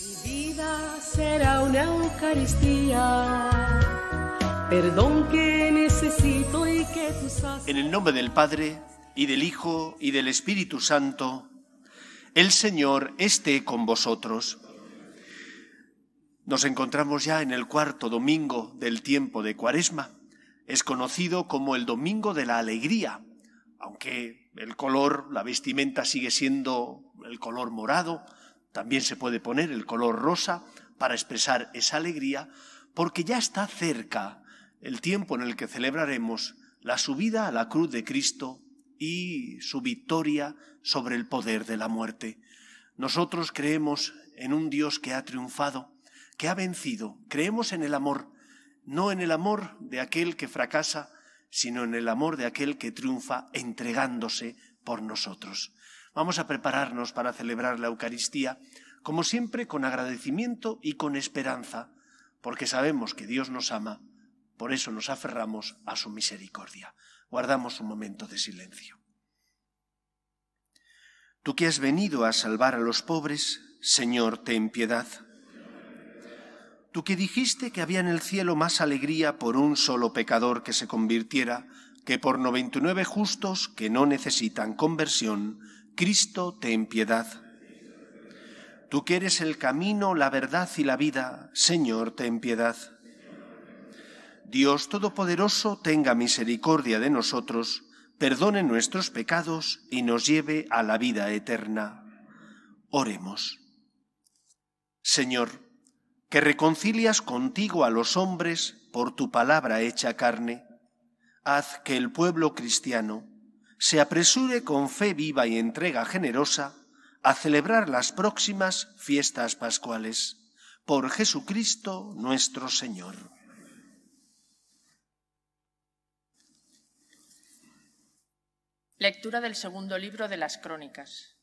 Mi vida será una Eucaristía. Perdón que necesito y que tú. En el nombre del Padre, y del Hijo, y del Espíritu Santo, el Señor esté con vosotros. Nos encontramos ya en el cuarto domingo del tiempo de Cuaresma. Es conocido como el Domingo de la Alegría, aunque el color, la vestimenta sigue siendo el color morado, también se puede poner el color rosa para expresar esa alegría, porque ya está cerca el tiempo en el que celebraremos la subida a la cruz de Cristo y su victoria sobre el poder de la muerte. Nosotros creemos en un Dios que ha triunfado, que ha vencido. Creemos en el amor, no en el amor de aquel que fracasa, sino en el amor de aquel que triunfa entregándose por nosotros. Vamos a prepararnos para celebrar la Eucaristía, como siempre, con agradecimiento y con esperanza, porque sabemos que Dios nos ama, por eso nos aferramos a su misericordia. Guardamos un momento de silencio. Tú que has venido a salvar a los pobres, Señor, ten piedad. Tú que dijiste que había en el cielo más alegría por un solo pecador que se convirtiera que por noventa y nueve justos que no necesitan conversión, Cristo, ten piedad. Tú que eres el camino, la verdad y la vida, Señor, ten piedad. Dios Todopoderoso tenga misericordia de nosotros, perdone nuestros pecados y nos lleve a la vida eterna. Oremos. Señor, que reconcilias contigo a los hombres por tu palabra hecha carne, haz que el pueblo cristiano se apresure con fe viva y entrega generosa a celebrar las próximas fiestas pascuales. Por Jesucristo nuestro Señor. Lectura del segundo libro de las Crónicas.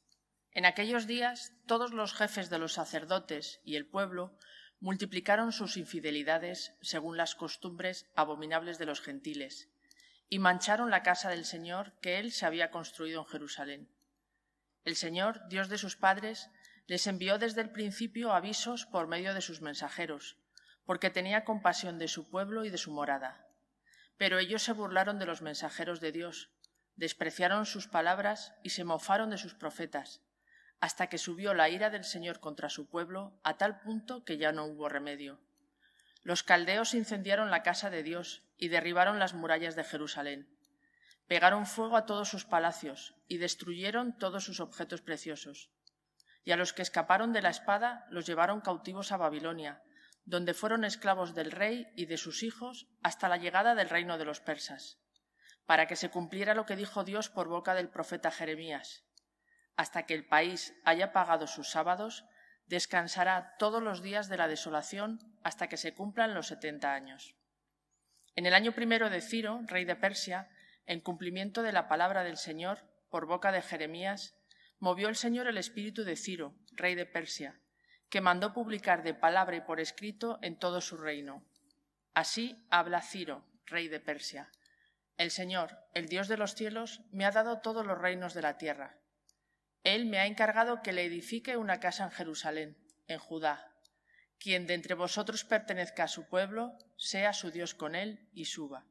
En aquellos días todos los jefes de los sacerdotes y el pueblo multiplicaron sus infidelidades según las costumbres abominables de los gentiles, y mancharon la casa del Señor que él se había construido en Jerusalén. El Señor, Dios de sus padres, les envió desde el principio avisos por medio de sus mensajeros, porque tenía compasión de su pueblo y de su morada. Pero ellos se burlaron de los mensajeros de Dios, despreciaron sus palabras y se mofaron de sus profetas, hasta que subió la ira del Señor contra su pueblo a tal punto que ya no hubo remedio. Los caldeos incendiaron la casa de Dios y derribaron las murallas de Jerusalén. Pegaron fuego a todos sus palacios y destruyeron todos sus objetos preciosos. Y a los que escaparon de la espada los llevaron cautivos a Babilonia, donde fueron esclavos del rey y de sus hijos hasta la llegada del reino de los persas para que se cumpliera lo que dijo Dios por boca del profeta Jeremías. Hasta que el país haya pagado sus sábados, descansará todos los días de la desolación hasta que se cumplan los setenta años. En el año primero de Ciro, rey de Persia, en cumplimiento de la palabra del Señor, por boca de Jeremías, movió el Señor el espíritu de Ciro, rey de Persia, que mandó publicar de palabra y por escrito en todo su reino. Así habla Ciro, rey de Persia. El Señor, el Dios de los cielos, me ha dado todos los reinos de la tierra. Él me ha encargado que le edifique una casa en Jerusalén, en Judá. Quien de entre vosotros pertenezca a su pueblo, sea su Dios con él y suba.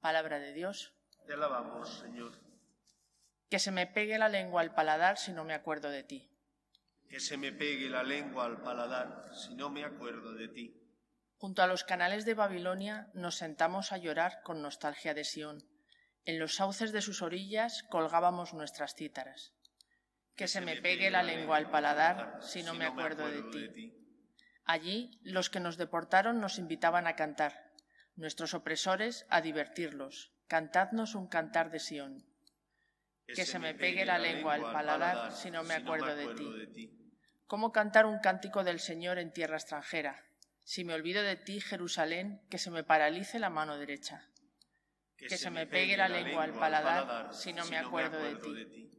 Palabra de Dios. Te alabamos, Señor. Que se me pegue la lengua al paladar si no me acuerdo de ti. Que se me pegue la lengua al paladar si no me acuerdo de ti. Junto a los canales de Babilonia nos sentamos a llorar con nostalgia de Sión. En los sauces de sus orillas colgábamos nuestras cítaras. Que se me pegue la lengua al paladar si no me acuerdo de ti. Allí los que nos deportaron nos invitaban a cantar, nuestros opresores a divertirlos. Cantadnos un cantar de Sión. Que se me pegue la lengua al paladar si no me acuerdo de ti. ¿Cómo cantar un cántico del Señor en tierra extranjera? Si me olvido de ti, Jerusalén, que se me paralice la mano derecha. Que, se, me pegue la lengua al paladar si no me acuerdo de ti.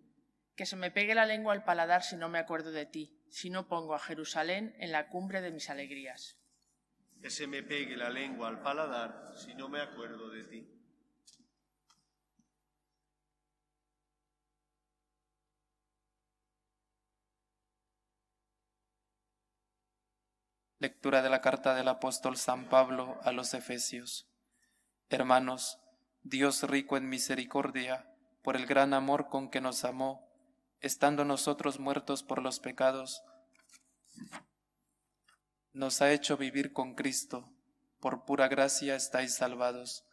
Que se me pegue la lengua al paladar si no me acuerdo de ti, si no pongo a Jerusalén en la cumbre de mis alegrías. Que se me pegue la lengua al paladar si no me acuerdo de ti. Lectura de la carta del apóstol San Pablo a los Efesios. Hermanos, Dios rico en misericordia, por el gran amor con que nos amó, estando nosotros muertos por los pecados, nos ha hecho vivir con Cristo, por pura gracia estáis salvados,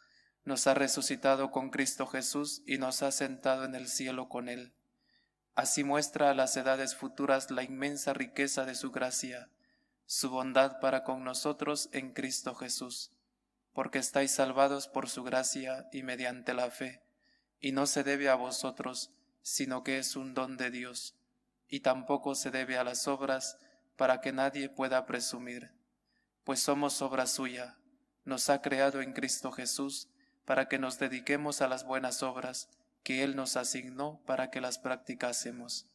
nos ha resucitado con Cristo Jesús y nos ha sentado en el cielo con Él. Así muestra a las edades futuras la inmensa riqueza de su gracia su bondad para con nosotros en Cristo Jesús, porque estáis salvados por su gracia y mediante la fe, y no se debe a vosotros, sino que es un don de Dios, y tampoco se debe a las obras, para que nadie pueda presumir, pues somos obra suya, nos ha creado en Cristo Jesús, para que nos dediquemos a las buenas obras que Él nos asignó para que las practicásemos.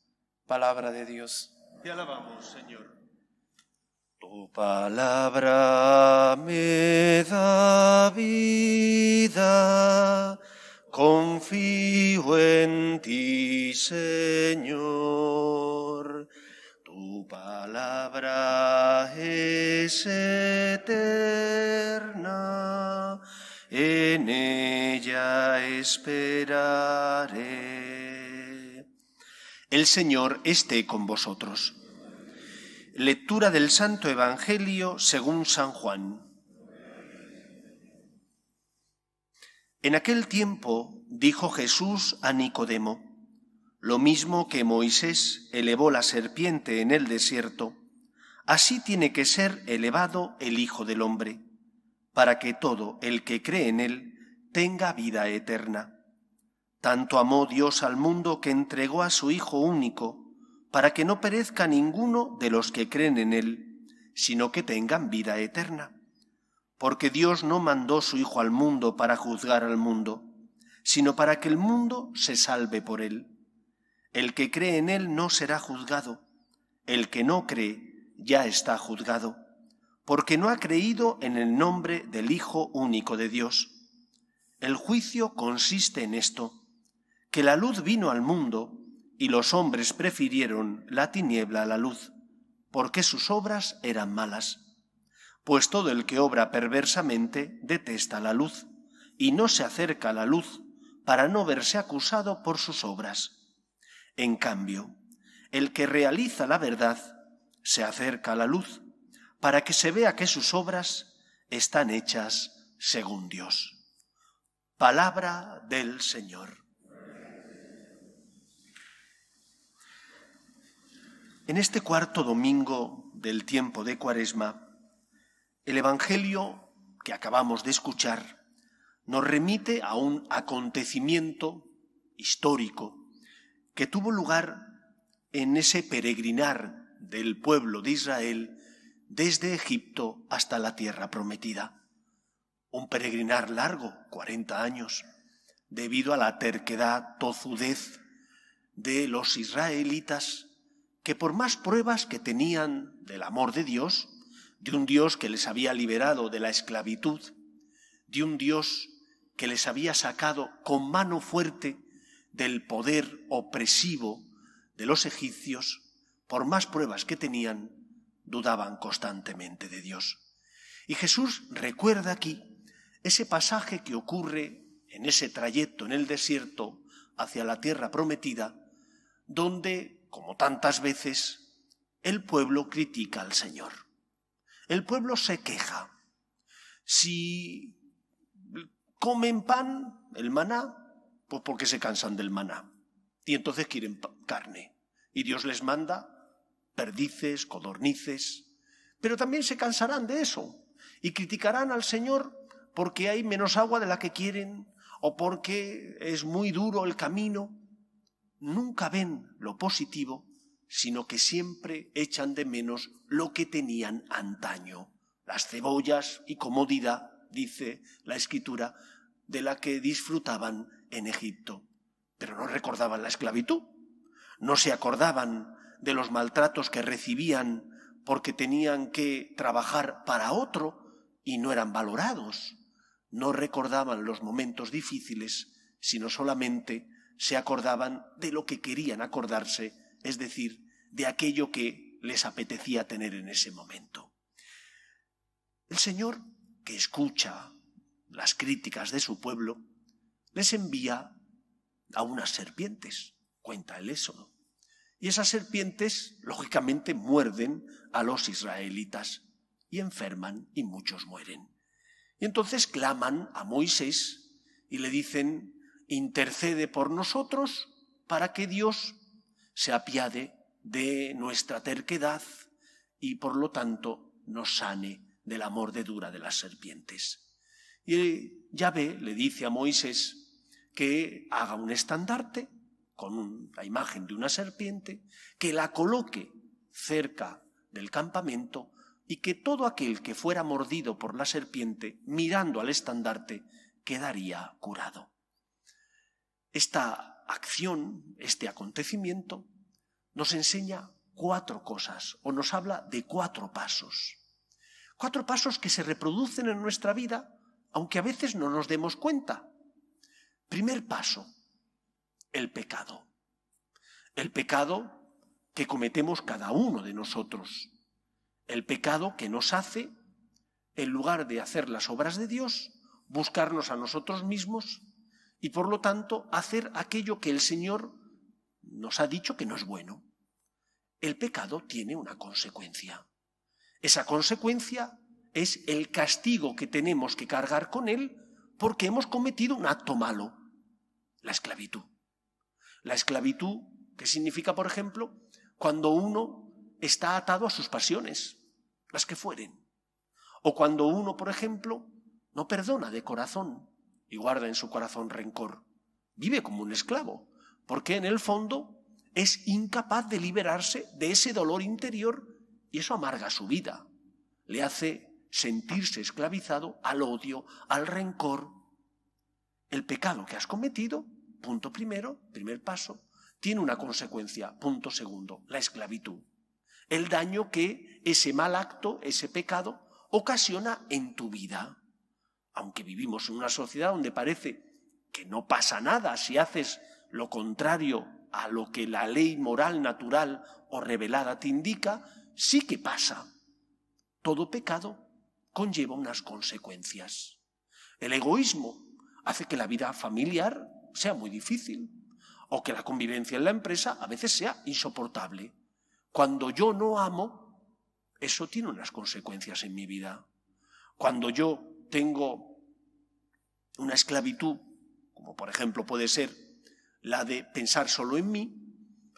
Palabra de Dios. Te alabamos, Señor. Tu palabra me da vida, confío en ti, Señor. Tu palabra es eterna, en ella esperaré. El Señor esté con vosotros. Lectura del Santo Evangelio según San Juan. En aquel tiempo dijo Jesús a Nicodemo, lo mismo que Moisés elevó la serpiente en el desierto, así tiene que ser elevado el Hijo del Hombre, para que todo el que cree en él tenga vida eterna. Tanto amó Dios al mundo que entregó a su Hijo único, para que no perezca ninguno de los que creen en Él, sino que tengan vida eterna. Porque Dios no mandó su Hijo al mundo para juzgar al mundo, sino para que el mundo se salve por Él. El que cree en Él no será juzgado, el que no cree ya está juzgado, porque no ha creído en el nombre del Hijo único de Dios. El juicio consiste en esto, que la luz vino al mundo, y los hombres prefirieron la tiniebla a la luz, porque sus obras eran malas. Pues todo el que obra perversamente detesta la luz, y no se acerca a la luz para no verse acusado por sus obras. En cambio, el que realiza la verdad se acerca a la luz, para que se vea que sus obras están hechas según Dios. Palabra del Señor. En este cuarto domingo del tiempo de Cuaresma, el Evangelio que acabamos de escuchar nos remite a un acontecimiento histórico que tuvo lugar en ese peregrinar del pueblo de Israel desde Egipto hasta la tierra prometida. Un peregrinar largo, 40 años, debido a la terquedad, tozudez de los israelitas que por más pruebas que tenían del amor de Dios, de un Dios que les había liberado de la esclavitud, de un Dios que les había sacado con mano fuerte del poder opresivo de los egipcios, por más pruebas que tenían, dudaban constantemente de Dios. Y Jesús recuerda aquí ese pasaje que ocurre en ese trayecto en el desierto hacia la tierra prometida, donde como tantas veces, el pueblo critica al Señor. El pueblo se queja. Si comen pan, el maná, pues porque se cansan del maná. Y entonces quieren carne. Y Dios les manda perdices, codornices. Pero también se cansarán de eso. Y criticarán al Señor porque hay menos agua de la que quieren o porque es muy duro el camino nunca ven lo positivo, sino que siempre echan de menos lo que tenían antaño. Las cebollas y comodidad, dice la escritura, de la que disfrutaban en Egipto. Pero no recordaban la esclavitud, no se acordaban de los maltratos que recibían porque tenían que trabajar para otro y no eran valorados. No recordaban los momentos difíciles, sino solamente se acordaban de lo que querían acordarse, es decir, de aquello que les apetecía tener en ese momento. El Señor, que escucha las críticas de su pueblo, les envía a unas serpientes, cuenta el Éxodo. Y esas serpientes, lógicamente, muerden a los israelitas y enferman y muchos mueren. Y entonces claman a Moisés y le dicen, intercede por nosotros para que Dios se apiade de nuestra terquedad y por lo tanto nos sane de la mordedura de las serpientes. Y Yahvé le dice a Moisés que haga un estandarte con la imagen de una serpiente, que la coloque cerca del campamento y que todo aquel que fuera mordido por la serpiente, mirando al estandarte, quedaría curado. Esta acción, este acontecimiento, nos enseña cuatro cosas o nos habla de cuatro pasos. Cuatro pasos que se reproducen en nuestra vida, aunque a veces no nos demos cuenta. Primer paso, el pecado. El pecado que cometemos cada uno de nosotros. El pecado que nos hace, en lugar de hacer las obras de Dios, buscarnos a nosotros mismos y por lo tanto hacer aquello que el Señor nos ha dicho que no es bueno. El pecado tiene una consecuencia. Esa consecuencia es el castigo que tenemos que cargar con él porque hemos cometido un acto malo, la esclavitud. La esclavitud, que significa, por ejemplo, cuando uno está atado a sus pasiones, las que fueren. O cuando uno, por ejemplo, no perdona de corazón y guarda en su corazón rencor. Vive como un esclavo, porque en el fondo es incapaz de liberarse de ese dolor interior y eso amarga su vida. Le hace sentirse esclavizado al odio, al rencor. El pecado que has cometido Punto primero, primer paso, tiene una consecuencia. Punto segundo, la esclavitud. El daño que ese mal acto, ese pecado, ocasiona en tu vida. Aunque vivimos en una sociedad donde parece que no pasa nada si haces lo contrario a lo que la ley moral natural o revelada te indica, sí que pasa. Todo pecado conlleva unas consecuencias. El egoísmo hace que la vida familiar sea muy difícil o que la convivencia en la empresa a veces sea insoportable. Cuando yo no amo, eso tiene unas consecuencias en mi vida. Cuando yo tengo una esclavitud, como por ejemplo puede ser la de pensar solo en mí,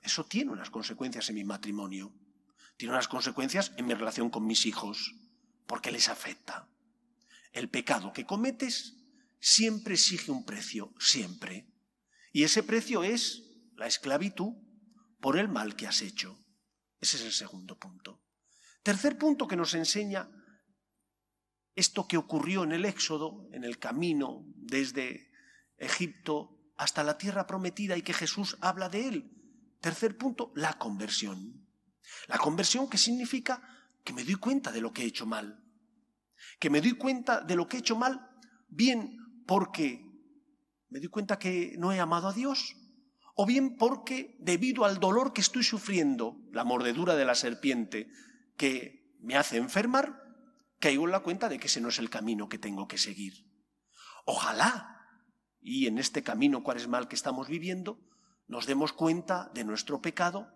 eso tiene unas consecuencias en mi matrimonio, tiene unas consecuencias en mi relación con mis hijos, porque les afecta. El pecado que cometes siempre exige un precio, siempre. Y ese precio es la esclavitud por el mal que has hecho. Ese es el segundo punto. Tercer punto que nos enseña esto que ocurrió en el Éxodo, en el camino desde Egipto hasta la tierra prometida y que Jesús habla de él. Tercer punto, la conversión. La conversión que significa que me doy cuenta de lo que he hecho mal. Que me doy cuenta de lo que he hecho mal, bien porque me doy cuenta que no he amado a Dios, o bien porque debido al dolor que estoy sufriendo, la mordedura de la serpiente que me hace enfermar, caigo en la cuenta de que ese no es el camino que tengo que seguir. Ojalá, y en este camino cuaresmal que estamos viviendo, nos demos cuenta de nuestro pecado,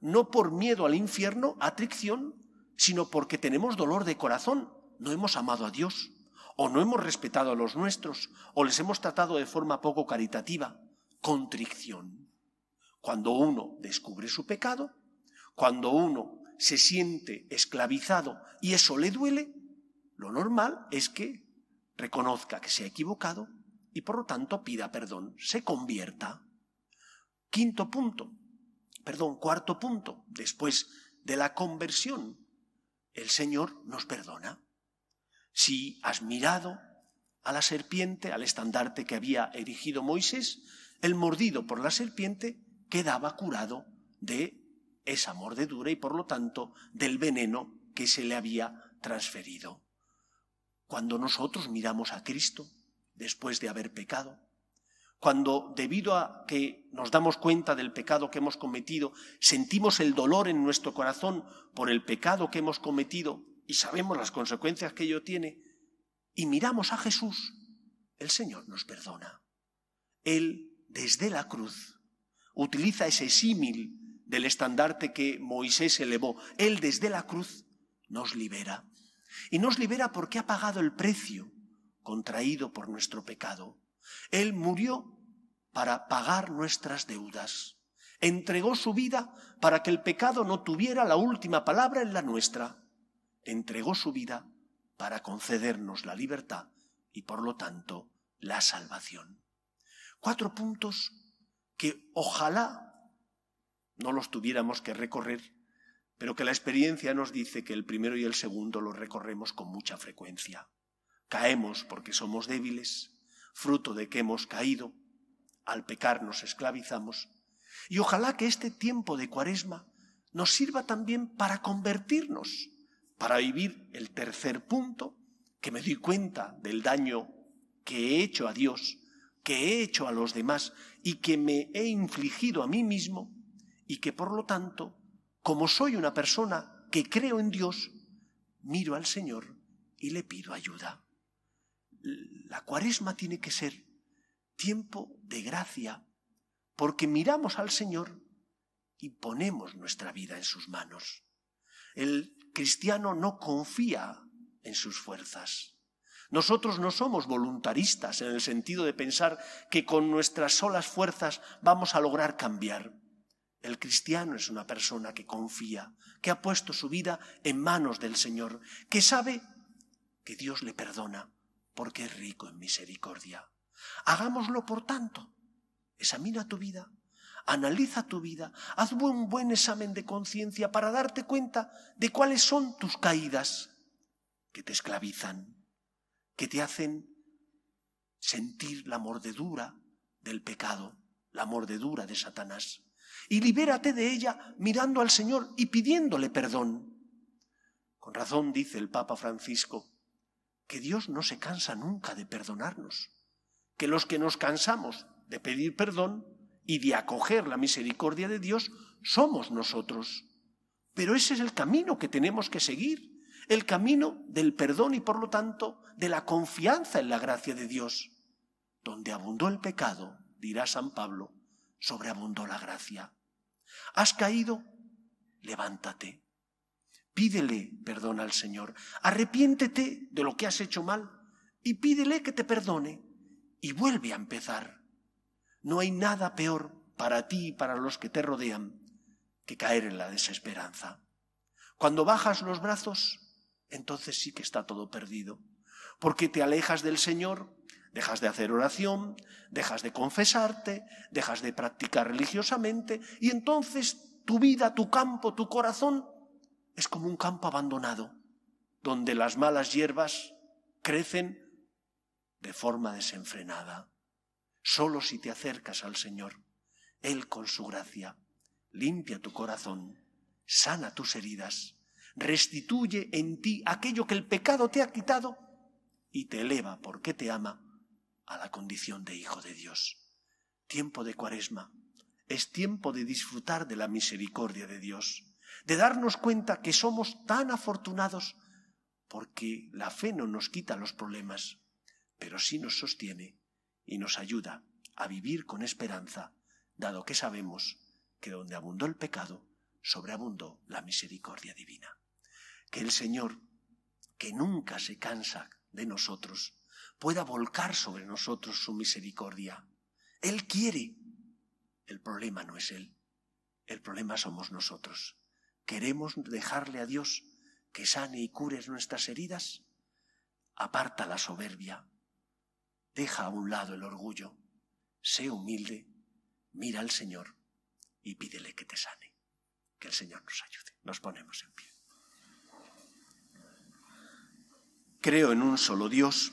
no por miedo al infierno, atricción, sino porque tenemos dolor de corazón, no hemos amado a Dios o no hemos respetado a los nuestros, o les hemos tratado de forma poco caritativa. Contrición. Cuando uno descubre su pecado, cuando uno se siente esclavizado y eso le duele, lo normal es que reconozca que se ha equivocado y por lo tanto pida perdón, se convierta. Quinto punto, perdón, cuarto punto, después de la conversión, el Señor nos perdona si has mirado a la serpiente, al estandarte que había erigido Moisés, el mordido por la serpiente quedaba curado de esa mordedura y por lo tanto del veneno que se le había transferido. Cuando nosotros miramos a Cristo después de haber pecado, cuando debido a que nos damos cuenta del pecado que hemos cometido, sentimos el dolor en nuestro corazón por el pecado que hemos cometido y sabemos las consecuencias que ello tiene, y miramos a Jesús, el Señor nos perdona. Él, desde la cruz, utiliza ese símil del estandarte que Moisés elevó. Él, desde la cruz, nos libera. Y nos libera porque ha pagado el precio contraído por nuestro pecado. Él murió para pagar nuestras deudas. Entregó su vida para que el pecado no tuviera la última palabra en la nuestra. Entregó su vida para concedernos la libertad y por lo tanto la salvación. Cuatro puntos que ojalá no los tuviéramos que recorrer, pero que la experiencia nos dice que el primero y el segundo los recorremos con mucha frecuencia. Caemos porque somos débiles, fruto de que hemos caído, al pecar nos esclavizamos, y ojalá que este tiempo de cuaresma nos sirva también para convertirnos, para vivir el tercer punto, que me doy cuenta del daño que he hecho a Dios, que he hecho a los demás y que me he infligido a mí mismo, y que por lo tanto, como soy una persona que creo en Dios, miro al Señor y le pido ayuda. La cuaresma tiene que ser tiempo de gracia, porque miramos al Señor y ponemos nuestra vida en sus manos. El cristiano no confía en sus fuerzas. Nosotros no somos voluntaristas en el sentido de pensar que con nuestras solas fuerzas vamos a lograr cambiar. El cristiano es una persona que confía, que ha puesto su vida en manos del Señor, que sabe que Dios le perdona porque es rico en misericordia. Hagámoslo, por tanto. Examina tu vida, analiza tu vida, haz un buen examen de conciencia para darte cuenta de cuáles son tus caídas que te esclavizan, que te hacen sentir la mordedura del pecado, la mordedura de Satanás. Y libérate de ella mirando al Señor y pidiéndole perdón. Con razón dice el Papa Francisco que Dios no se cansa nunca de perdonarnos, que los que nos cansamos de pedir perdón y de acoger la misericordia de Dios somos nosotros. Pero ese es el camino que tenemos que seguir, el camino del perdón y por lo tanto de la confianza en la gracia de Dios. Donde abundó el pecado, dirá San Pablo, sobreabundó la gracia. ¿Has caído? Levántate. Pídele perdón al Señor. Arrepiéntete de lo que has hecho mal y pídele que te perdone y vuelve a empezar. No hay nada peor para ti y para los que te rodean que caer en la desesperanza. Cuando bajas los brazos, entonces sí que está todo perdido, porque te alejas del Señor, dejas de hacer oración, dejas de confesarte, dejas de practicar religiosamente, y entonces tu vida, tu campo, tu corazón es como un campo abandonado, donde las malas hierbas crecen de forma desenfrenada. Solo si te acercas al Señor, Él con su gracia limpia tu corazón, sana tus heridas, restituye en ti aquello que el pecado te ha quitado y te eleva porque te ama a la condición de hijo de Dios. Tiempo de cuaresma es tiempo de disfrutar de la misericordia de Dios, de darnos cuenta que somos tan afortunados porque la fe no nos quita los problemas, pero sí nos sostiene y nos ayuda a vivir con esperanza, dado que sabemos que donde abundó el pecado, sobreabundó la misericordia divina. Que el Señor, que nunca se cansa de nosotros, pueda volcar sobre nosotros su misericordia. Él quiere. El problema no es Él, el problema somos nosotros. ¿Queremos dejarle a Dios que sane y cure nuestras heridas? Aparta la soberbia, Deja a un lado el orgullo, sé humilde, mira al Señor y pídele que te sane. Que el Señor nos ayude. Nos ponemos en pie. Creo en un solo Dios,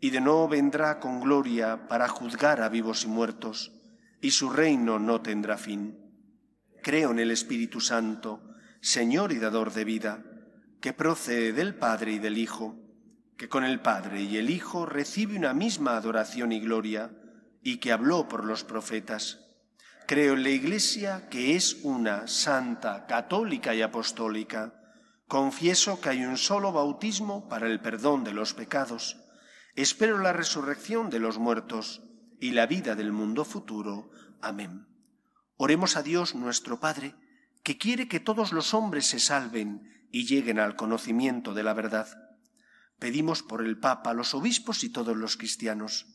y de nuevo vendrá con gloria para juzgar a vivos y muertos, y su reino no tendrá fin. Creo en el Espíritu Santo, Señor y dador de vida, que procede del Padre y del Hijo, que con el Padre y el Hijo recibe una misma adoración y gloria, y que habló por los profetas. Creo en la Iglesia, que es una, santa, católica y apostólica. Confieso que hay un solo bautismo para el perdón de los pecados Espero la resurrección de los muertos y la vida del mundo futuro. Amén. Oremos a Dios nuestro Padre, que quiere que todos los hombres se salven y lleguen al conocimiento de la verdad. Pedimos por el Papa, los obispos y todos los cristianos,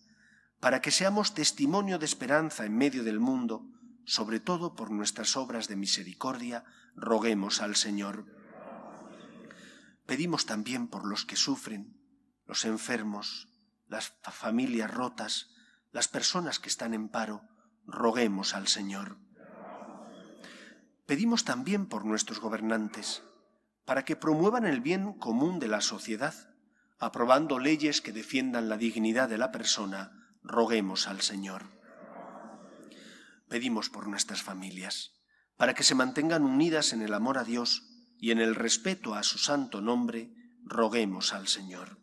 para que seamos testimonio de esperanza en medio del mundo, sobre todo por nuestras obras de misericordia, roguemos al Señor. Pedimos también por los que sufren, los enfermos, las familias rotas, las personas que están en paro, roguemos al Señor. Pedimos también por nuestros gobernantes, para que promuevan el bien común de la sociedad, aprobando leyes que defiendan la dignidad de la persona, roguemos al Señor. Pedimos por nuestras familias, para que se mantengan unidas en el amor a Dios y en el respeto a su santo nombre, roguemos al Señor.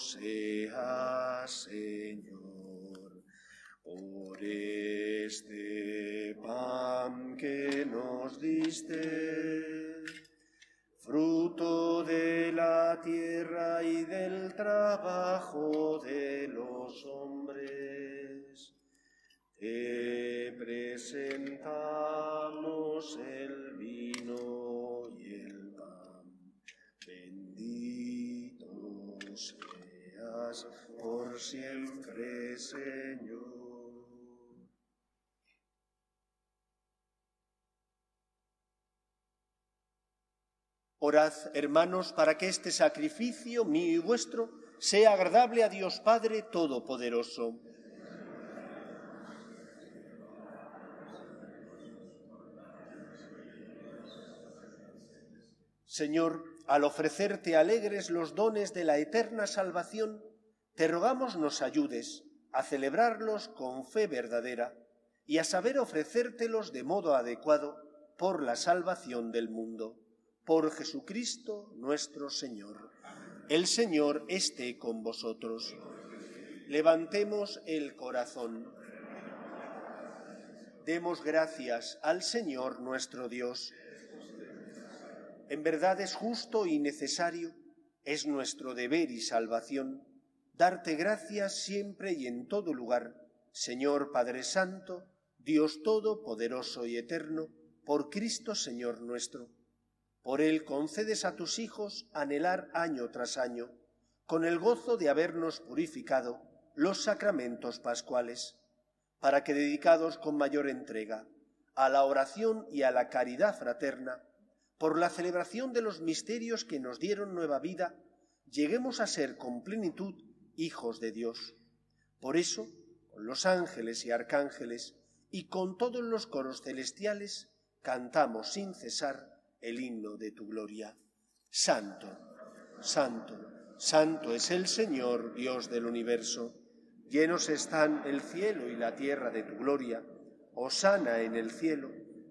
sea Señor por este pan que nos diste, fruto de la tierra y del trabajo de los hombres. Te presentamos el vino y el pan. Bendito por siempre, Señor. Orad, hermanos, para que este sacrificio mío y vuestro sea agradable a Dios Padre Todopoderoso. Señor, al ofrecerte alegres los dones de la eterna salvación, te rogamos nos ayudes a celebrarlos con fe verdadera y a saber ofrecértelos de modo adecuado por la salvación del mundo. Por Jesucristo nuestro Señor. El Señor esté con vosotros. Levantemos el corazón. Demos gracias al Señor nuestro Dios. En verdad es justo y necesario, es nuestro deber y salvación, darte gracias siempre y en todo lugar, Señor Padre Santo, Dios Todopoderoso y Eterno, por Cristo Señor nuestro. Por Él concedes a tus hijos anhelar año tras año, con el gozo de habernos purificado los sacramentos pascuales, para que dedicados con mayor entrega a la oración y a la caridad fraterna, por la celebración de los misterios que nos dieron nueva vida, lleguemos a ser con plenitud hijos de Dios. Por eso, con los ángeles y arcángeles y con todos los coros celestiales, cantamos sin cesar el himno de tu gloria. Santo, santo, santo es el Señor, Dios del universo. Llenos están el cielo y la tierra de tu gloria. Osana en el cielo.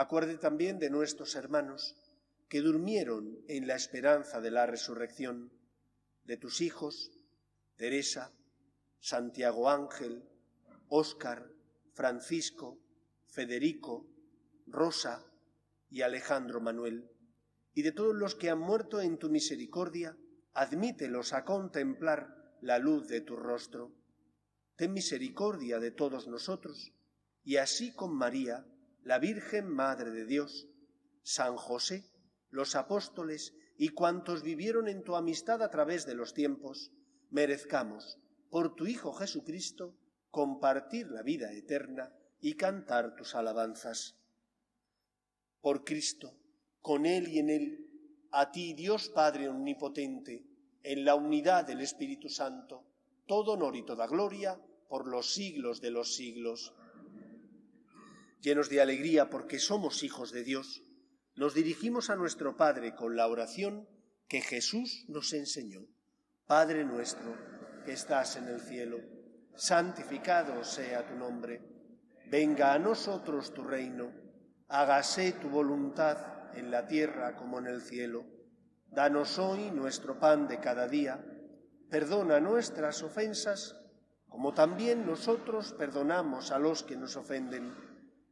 Acuerde también de nuestros hermanos que durmieron en la esperanza de la resurrección, de tus hijos, Teresa, Santiago Ángel, Óscar, Francisco, Federico, Rosa y Alejandro Manuel, y de todos los que han muerto en tu misericordia, admítelos a contemplar la luz de tu rostro. Ten misericordia de todos nosotros, y así con María, la Virgen Madre de Dios, San José, los apóstoles y cuantos vivieron en tu amistad a través de los tiempos, merezcamos, por tu Hijo Jesucristo, compartir la vida eterna y cantar tus alabanzas. Por Cristo, con Él y en Él, a ti, Dios Padre Omnipotente, en la unidad del Espíritu Santo, todo honor y toda gloria por los siglos de los siglos llenos de alegría porque somos hijos de Dios, nos dirigimos a nuestro Padre con la oración que Jesús nos enseñó. Padre nuestro, que estás en el cielo, santificado sea tu nombre, venga a nosotros tu reino, hágase tu voluntad en la tierra como en el cielo. Danos hoy nuestro pan de cada día, perdona nuestras ofensas, como también nosotros perdonamos a los que nos ofenden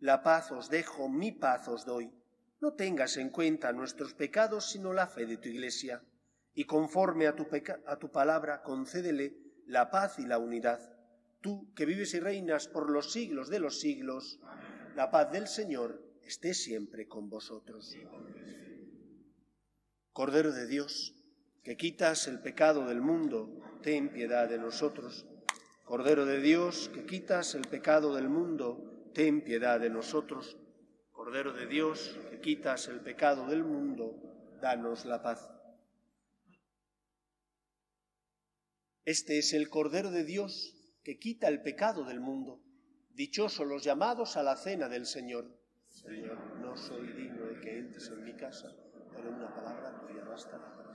la paz os dejo, mi paz os doy. No tengas en cuenta nuestros pecados, sino la fe de tu Iglesia, y conforme a tu, a tu palabra, concédele la paz y la unidad. Tú, que vives y reinas por los siglos de los siglos, la paz del Señor esté siempre con vosotros. Cordero de Dios, que quitas el pecado del mundo, ten piedad de nosotros. Cordero de Dios, que quitas el pecado del mundo, ten piedad de nosotros. Cordero de Dios, que quitas el pecado del mundo, danos la paz. Este es el Cordero de Dios que quita el pecado del mundo. Dichosos los llamados a la cena del Señor. Señor, no soy digno de que entres en mi casa, pero una palabra tuya bastará para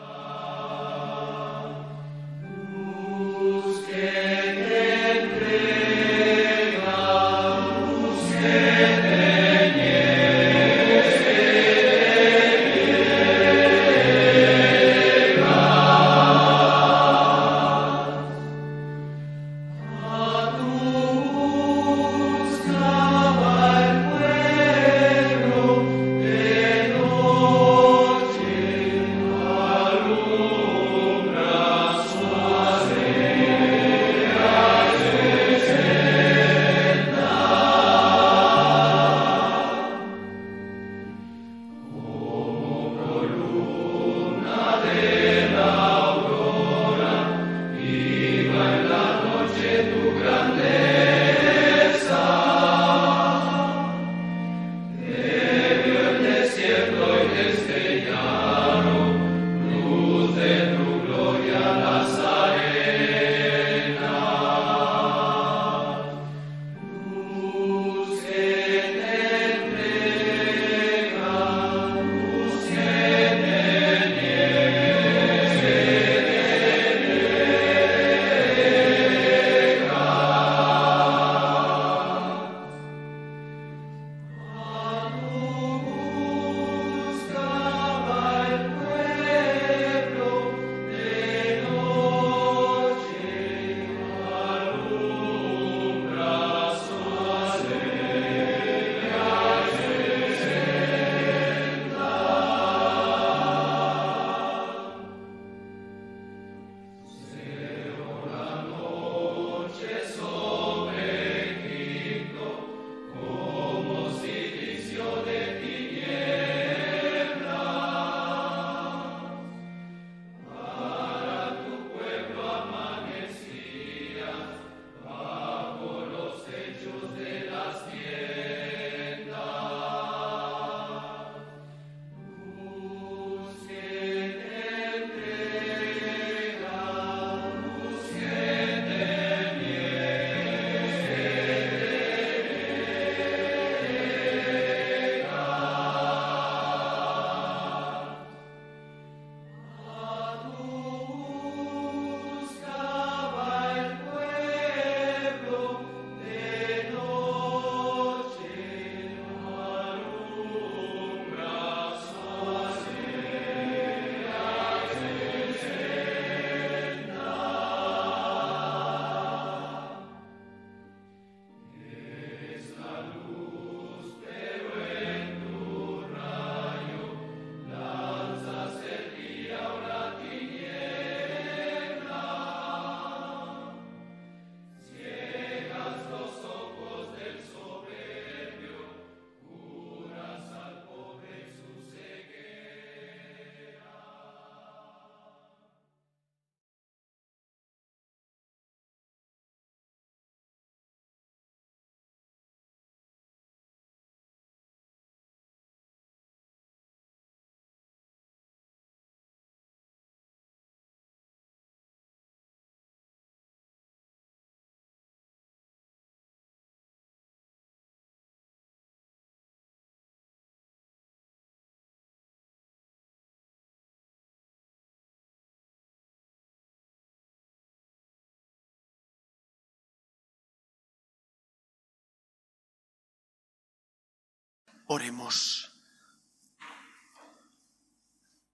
Oremos.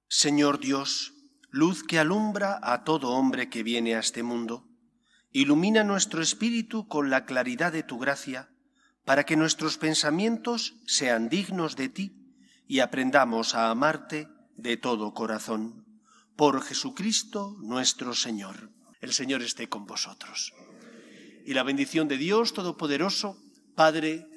Señor Dios, luz que alumbra a todo hombre que viene a este mundo, ilumina nuestro espíritu con la claridad de tu gracia, para que nuestros pensamientos sean dignos de ti y aprendamos a amarte de todo corazón. Por Jesucristo nuestro Señor. El Señor esté con vosotros. Y la bendición de Dios Todopoderoso, Padre,